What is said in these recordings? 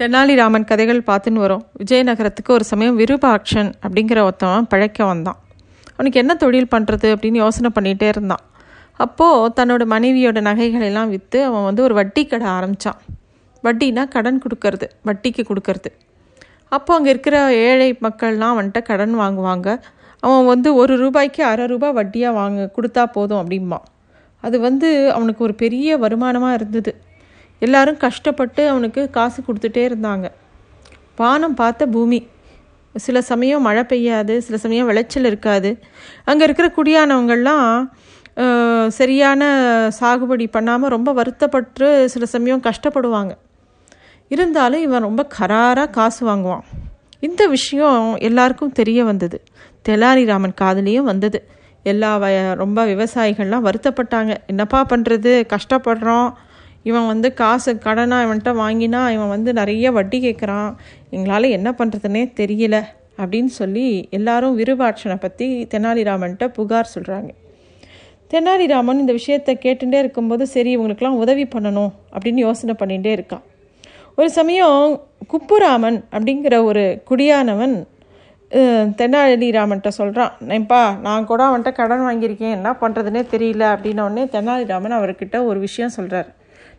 தெனாலிராமன் கதைகள் பார்த்துன்னு வரும். விஜயநகரத்துக்கு ஒரு சமயம் விருபாக்ஷன் அப்படிங்கிற ஒருத்தவன் பழைக்க வந்தான். அவனுக்கு என்ன தொழில் பண்ணுறது அப்படின்னு யோசனை பண்ணிகிட்டே இருந்தான். அப்போது தன்னோட மனைவியோட நகைகளை எல்லாம் விற்று அவன் வந்து ஒரு வட்டி கடை ஆரம்பித்தான் வட்டினா கடன் கொடுக்கறது வட்டிக்கு கொடுக்கறது. அப்போது அங்கே இருக்கிற ஏழை மக்கள்லாம் அவன்கிட்ட கடன் வாங்குவாங்க. அவன் வந்து ஒரு ரூபாய்க்கு அரை ரூபாய் வட்டியாக வாங்க கொடுத்தா போதும் அப்படிம்பான். அது வந்து அவனுக்கு ஒரு பெரிய வருமானமாக இருந்தது. எல்லாரும் கஷ்டப்பட்டு அவனுக்கு காசு கொடுத்துட்டே இருந்தாங்க. வானம் பார்த்த பூமி. சில சமயம் மழை பெய்யாது சில சமயம் விளைச்சல் இருக்காது. அங்கே இருக்கிற குடியானவங்கள்லாம் சரியான சாகுபடி பண்ணாமல் ரொம்ப வருத்தப்பட்டு சில சமயம் கஷ்டப்படுவாங்க. இருந்தாலும் இவன் ரொம்ப கராராக காசு வாங்குவான். இந்த விஷயம் எல்லாருக்கும் தெரிய வந்தது. தெலாரிராமன் காதுலேயும் வந்தது. எல்லா வய ரொம்ப விவசாயிகள்லாம் வருத்தப்பட்டாங்க. என்னப்பா பண்ணுறது கஷ்டப்படுறோம். இவன் வந்து காசு கடனாக இவன்கிட்ட வாங்கினா இவன் வந்து நிறைய வட்டி கேட்குறான் எங்களால் என்ன பண்ணுறதுனே தெரியல அப்படின்னு சொல்லி எல்லாரும் விருபாட்சனை பற்றி தெனாலிராமன்கிட்ட புகார் சொல்கிறாங்க தெனாலிராமன் இந்த விஷயத்தை கேட்டுட்டே இருக்கும்போது சரி இவங்களுக்கெல்லாம் உதவி பண்ணணும் அப்படின்னு யோசனை பண்ணிகிட்டே இருக்கான். ஒரு சமயம் குப்புராமன் அப்படிங்கிற ஒரு குடியானவன் தெனாலிராமன்கிட்ட சொல்கிறான் ஏன்பா நான் கூட அவன்கிட்ட கடன் வாங்கியிருக்கேன் என்ன பண்ணுறதுனே தெரியல அப்படின்னோடனே தெனாலிராமன் அவர்கிட்ட ஒரு விஷயம் சொல்கிறார்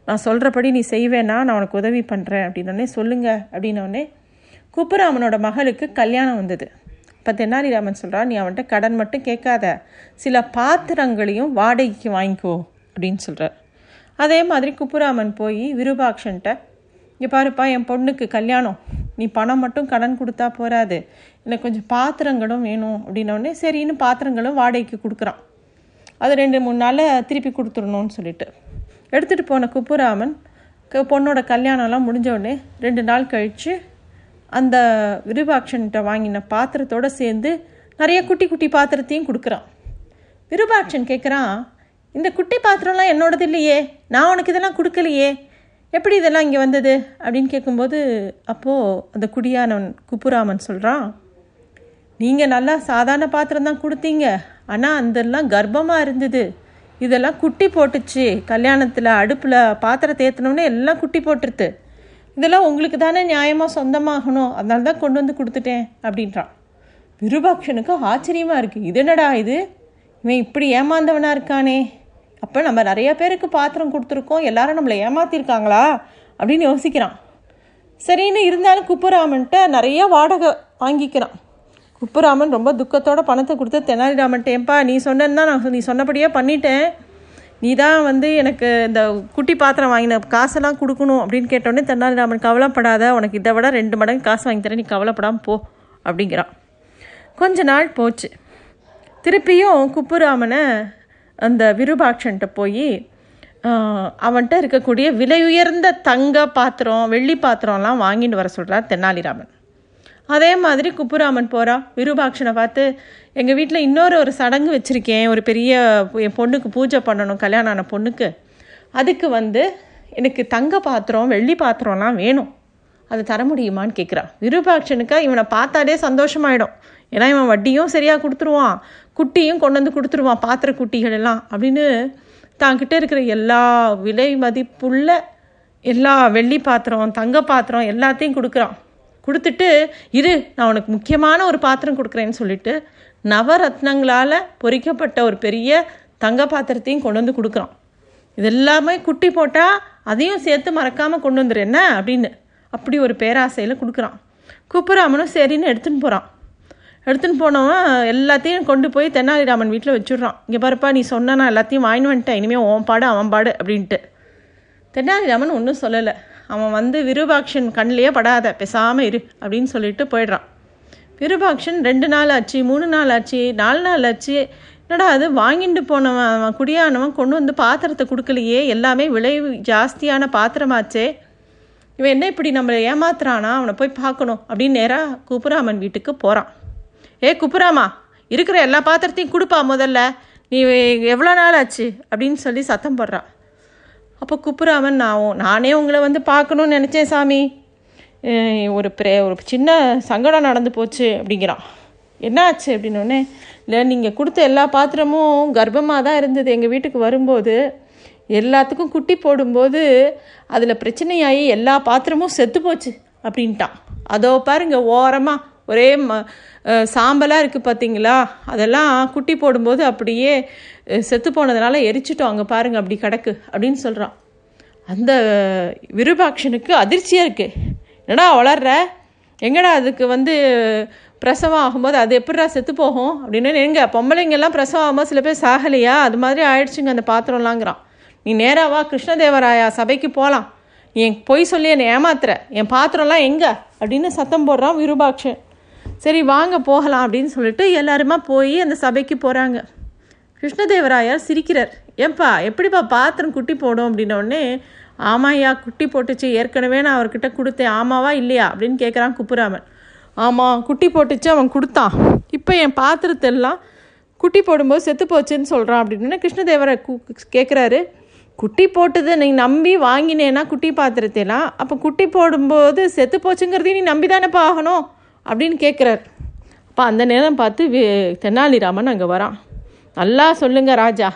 நான் சொல்கிறபடி நீ செய்வேனா? நான் உனக்கு உதவி பண்ணுறேன் அப்படின்னே சொல்லுங்க. அப்படின்னோடனே குப்புராமனோட மகளுக்கு கல்யாணம் வந்தது. இப்போ தெனாலிராமன் சொல்கிறான் நீ அவன்கிட்ட கடன் மட்டும் கேட்காத. சில பாத்திரங்களையும் வாடகைக்கு வாங்கிக்கோ. அப்படின்னு சொல்கிறார் அதே மாதிரி குப்புராமன் போய் விருபாக்ஷன்ட்ட இங்கே பாருப்பா என் பொண்ணுக்கு கல்யாணம். நீ பணம் மட்டும் கடன் கொடுத்தா போராது எனக்கு கொஞ்சம் பாத்திரங்களும் வேணும். அப்படின்னோடனே சரின்னு பாத்திரங்களும் வாடகைக்கு கொடுக்குறான். அது ரெண்டு மூணு நாளில் திருப்பி கொடுத்துடணும்னு சொல்லிட்டு. எடுத்துகிட்டு போன குப்புராமன் க- பொண்ணோட கல்யாணம்லாம் முடிஞ்ச உடனே ரெண்டு நாள் கழித்து அந்த விருபாட்சன்கிட்ட வாங்கின பாத்திரத்தோட சேர்ந்து நிறைய குட்டி குட்டி பாத்திரத்தையும் கொடுக்குறான். விருபாட்சன் கேட்குறான் இந்த குட்டி பாத்திரம்லாம் என்னோடது இல்லையே நான் உனக்கு இதெல்லாம் கொடுக்கலையே எப்படி இதெல்லாம் இங்கே வந்தது? அப்படின்னு கேட்கும்போது அப்போது அந்த குடியானவன் குப்புராமன் சொல்கிறான் நீங்கள் நல்லா சாதாரண பாத்திரம் தான் கொடுத்தீங்க ஆனால் அந்தெல்லாம் கர்ப்பமாக இருந்தது. இதெல்லாம் குட்டி போட்டுச்சு. கல்யாணத்தில் அடுப்பில் பாத்திரத்தை ஏற்றினோடனே எல்லாம் குட்டி போட்டுருது இதெல்லாம் உங்களுக்கு தானே நியாயமாக சொந்தமாகணும். அதனால தான் கொண்டு வந்து கொடுத்துட்டேன் அப்படின்றான். விருபாக்ஷனுக்கு ஆச்சரியமாக இருக்குது இது என்னடா இது? இவன் இப்படி ஏமாந்தவனாக இருக்கானே. அப்போ நம்ம நிறைய பேருக்கு பாத்திரம் கொடுத்துருக்கோம். எல்லாரும் நம்மளை ஏமாத்திருக்காங்களா? அப்படின்னு யோசிக்கிறான். சரின்னு இருந்தாலும் குப்புராமன்ட்ட நிறைய வாடகை வாங்கிக்கிறான். குப்புராமன் ரொம்ப துக்கத்தோட பணத்தை கொடுத்து தெனாலிராமனிட்டேப்பா நீ சொன்னேன்னு நான் நீ சொன்னபடியே பண்ணிட்டேன். நீ தான் வந்து எனக்கு இந்த குட்டி பாத்திரம் வாங்கின காசெல்லாம் கொடுக்கணும். அப்படின்னு கேட்டோடனே தெனாலிராமன் கவலைப்படாத. உனக்கு இதை விட ரெண்டு மடங்கு காசு வாங்கி தரேன். நீ கவலைப்படாமல் போ. அப்படிங்கிறான். கொஞ்ச நாள் போச்சு. திருப்பியும் குப்புராமனை அந்த விருபாட்சன்ட்ட போய் அவன்கிட்ட இருக்கக்கூடிய விலை உயர்ந்த தங்க பாத்திரம் வெள்ளி பாத்திரம்லாம் வாங்கிட்டு வர சொல்கிறார் தெனாலிராமன். அதே மாதிரி குப்புராமன் போகிறான் விருபாக்ஷனை பார்த்து எங்கள் வீட்டில் இன்னொரு ஒரு சடங்கு வச்சுருக்கேன் ஒரு பெரிய என் பொண்ணுக்கு பூஜை பண்ணணும் கல்யாணம் ஆன பொண்ணுக்கு. அதுக்கு வந்து எனக்கு தங்க பாத்திரம் வெள்ளி பாத்திரம்லாம் வேணும். அது தர முடியுமான்னு கேட்குறான் விருபாட்சனுக்கு இவனை பார்த்தாலே சந்தோஷமாயிடும். ஏன்னா இவன் வட்டியும் சரியாக கொடுத்துருவான். குட்டியும் கொண்டு வந்து கொடுத்துருவான் பாத்திர குட்டிகள் எல்லாம். அப்படின்னு தான்கிட்ட இருக்கிற எல்லா விலை மதிப்புள்ள எல்லா வெள்ளி பாத்திரம் தங்க பாத்திரம் எல்லாத்தையும் கொடுக்குறான். கொடுத்துட்டு இரு நான் உனக்கு முக்கியமான ஒரு பாத்திரம் கொடுக்குறேன்னு சொல்லிட்டு நவரத்னங்களால் பொறிக்கப்பட்ட ஒரு பெரிய தங்க பாத்திரத்தையும் கொண்டு வந்து கொடுக்குறான். இதெல்லாமே குட்டி போட்டால் அதையும் சேர்த்து மறக்காமல் கொண்டு வந்துரு என்ன? அப்படின்னு அப்படி ஒரு பேராசையில் கொடுக்குறான். குப்புராமனும் சரின்னு எடுத்துன்னு போகிறான் எடுத்துன்னு போனவன் எல்லாத்தையும் கொண்டு போய் தெனாலிராமன் வீட்டில் வச்சுடுறான். இங்கே பாருப்பா நீ சொன்ன நான் எல்லாத்தையும் வாங்கி வந்துட்டேன். இனிமேல் உன் பாடு அவன் பாடு அப்படின்ட்டு. தென்னாலிராமன் ஒன்றும் சொல்லலை. அவன் வந்து விருபாக்ஷன் கண்ணிலேயே படாத பேசாமல் இரு அப்படின்னு சொல்லிட்டு போயிடுறான். விருபாக்ஷன் ரெண்டு நாள் ஆச்சு மூணு நாள் ஆச்சு நாலு நாள் ஆச்சு. என்னடா அது வாங்கிட்டு போனவன் அவன் குடியானவன் கொண்டு வந்து பாத்திரத்தை கொடுக்கலையே எல்லாமே விலை ஜாஸ்தியான பாத்திரமாச்சே. இவன் என்ன இப்படி நம்மளை ஏமாத்துறானா? அவனை போய் பார்க்கணும் அப்படின்னு நேராக குப்புராமன் வீட்டுக்கு போகிறான் ஏ குப்புராமா இருக்கிற எல்லா பாத்திரத்தையும் கொடுப்பா முதல்ல. நீ எவ்வளோ நாள் ஆச்சு? அப்படின்னு சொல்லி சத்தம் போடுறான். அப்போ குப்புராமன் நான் நானே உங்களை வந்து பார்க்கணும்னு நினச்சேன் சாமி. ஒரு பிரே ஒரு சின்ன சங்கடம் நடந்து போச்சு அப்படிங்கிறான். என்ன ஆச்சு அப்படின்னோடனே இல்லை நீங்கள் கொடுத்த எல்லா பாத்திரமும் கர்ப்பமாக தான் இருந்தது. எங்கள் வீட்டுக்கு வரும்போது எல்லாத்துக்கும் குட்டி போடும்போது அதில் பிரச்சனையாகி எல்லா பாத்திரமும் செத்து போச்சு. அப்படின்ட்டான். அதோ பாருங்க ஓரமாக ஒரே ம சாம்பலாக இருக்குது பார்த்தீங்களா அதெல்லாம் குட்டி போடும்போது அப்படியே செத்து போனதுனால எரிச்சிட்டோம். அங்கே பாருங்கள் அப்படி கிடக்கு அப்படின்னு சொல்கிறான் அந்த விருபாக்ஷனுக்கு அதிர்ச்சியாக இருக்குது என்னடா வளர்ற? எங்கடா அதுக்கு வந்து பிரசவம் ஆகும்போது அது எப்படிடா செத்து போகும்? அப்படின்னு எங்க பொம்பளைங்கெல்லாம் பிரசவம் ஆகும்போது சில பேர் சாகலையா? அது மாதிரி ஆயிடுச்சுங்க அந்த பாத்திரம்லாங்கிறான். நீ நேராவா கிருஷ்ணதேவராயா சபைக்கு போகலாம் நீ என் பொய் சொல்லி என்னை ஏமாத்துற. என் பாத்திரம்லாம் எங்கே? அப்படின்னு சத்தம் போடுறான் விருபாக்ஷன். சரி வாங்க போகலாம் அப்படின்னு சொல்லிட்டு எல்லாருமா போய் அந்த சபைக்கு போகிறாங்க கிருஷ்ணதேவராயர் சிரிக்கிறார். ஏன்பா எப்படிப்பா பாத்திரம் குட்டி போடும் அப்படின்னோடனே ஆமாய்யா குட்டி போட்டுச்சு. ஏற்கனவே நான் அவர்கிட்ட கொடுத்தேன். ஆமாவா இல்லையா அப்படின்னு கேட்குறான் குப்புராமன் ஆமாம் குட்டி போட்டுச்சு அவன் கொடுத்தான். இப்போ என் பாத்திரத்தெல்லாம் குட்டி போடும்போது செத்து போச்சுன்னு சொல்கிறான் அப்படின்னு கிருஷ்ணதேவரை கேட்குறாரு குட்டி போட்டது நீ நம்பி வாங்கினேன்னா குட்டி பாத்திரத்தையெல்லாம் அப்போ குட்டி போடும்போது செத்து போச்சுங்கிறதையும் நீ நம்பி தானேப்பா ஆகணும்? அப்படின்னு கேட்குறார் அப்போ அந்த நேரம் பார்த்து தெனாலிராமன் அங்கே வரான். நல்லா சொல்லுங்க ராஜா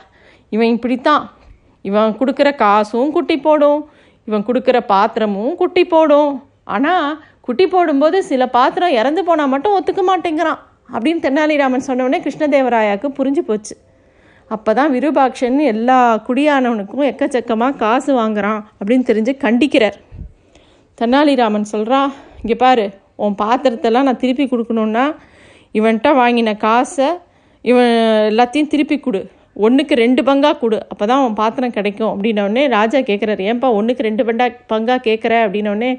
இவன் இப்படித்தான். இவன் கொடுக்குற காசும் குட்டி போடும் இவன் கொடுக்குற பாத்திரமும் குட்டி போடும். ஆனால் குட்டி போடும்போது சில பாத்திரம் இறந்து போனால் மட்டும் ஒத்துக்க மாட்டேங்கிறான் அப்படின்னு தென்னாலிராமன் சொன்னோடனே கிருஷ்ணதேவராயாவுக்கு புரிஞ்சு போச்சு. அப்போ தான் விருபாக்ஷன் எல்லா குடியானவனுக்கும் எக்கச்சக்கமாக காசு வாங்குறான் அப்படின்னு தெரிஞ்சு கண்டிக்கிறார். தென்னாலிராமன் சொல்கிறான் இங்கே பாரு உன் பாத்திரத்தெல்லாம் நான் திருப்பி கொடுக்கணுன்னா இவன்கிட்ட வாங்கின காசை இவன் எல்லாத்தையும் திருப்பி கொடு. ஒன்றுக்கு ரெண்டு பங்காக கொடு. அப்போ தான் அவன் பாத்திரம் கிடைக்கும் அப்படின்னோடனே ராஜா கேட்குறாரு ஏன்பா ஒன்றுக்கு ரெண்டு பண்டா பங்காக கேட்குற அப்படின்னோடனே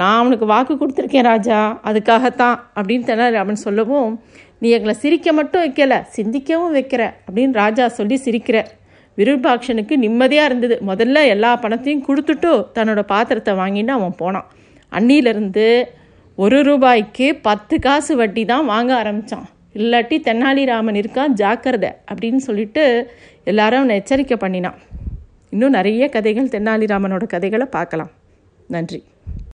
நான் அவனுக்கு வாக்கு கொடுத்துருக்கேன் ராஜா. அதுக்காகத்தான் அப்படின்னு தெனாலிராமன் சொல்லவும் நீ எங்களை சிரிக்க மட்டும் வைக்கல சிந்திக்கவும் வைக்கிற அப்படின்னு ராஜா சொல்லி சிரிக்கிறார். விருபாக்ஷனுக்கு நிம்மதியாக இருந்தது. முதல்ல எல்லா பணத்தையும் கொடுத்துட்டு தன்னோட பாத்திரத்தை வாங்கிட்டு அவன் போனான். அன்னியிலேருந்து ஒரு ரூபாய்க்கு பத்து காசு வட்டி தான் வாங்க ஆரம்பித்தான் இல்லாட்டி தென்னாலிராமன் இருக்கான் ஜாக்கிரதை. அப்படின்னு சொல்லிட்டு எல்லாரும் அவனை எச்சரிக்கை பண்ணினான். இன்னும் நிறைய கதைகள் தென்னாலிராமனோட கதைகளை பார்க்கலாம். நன்றி.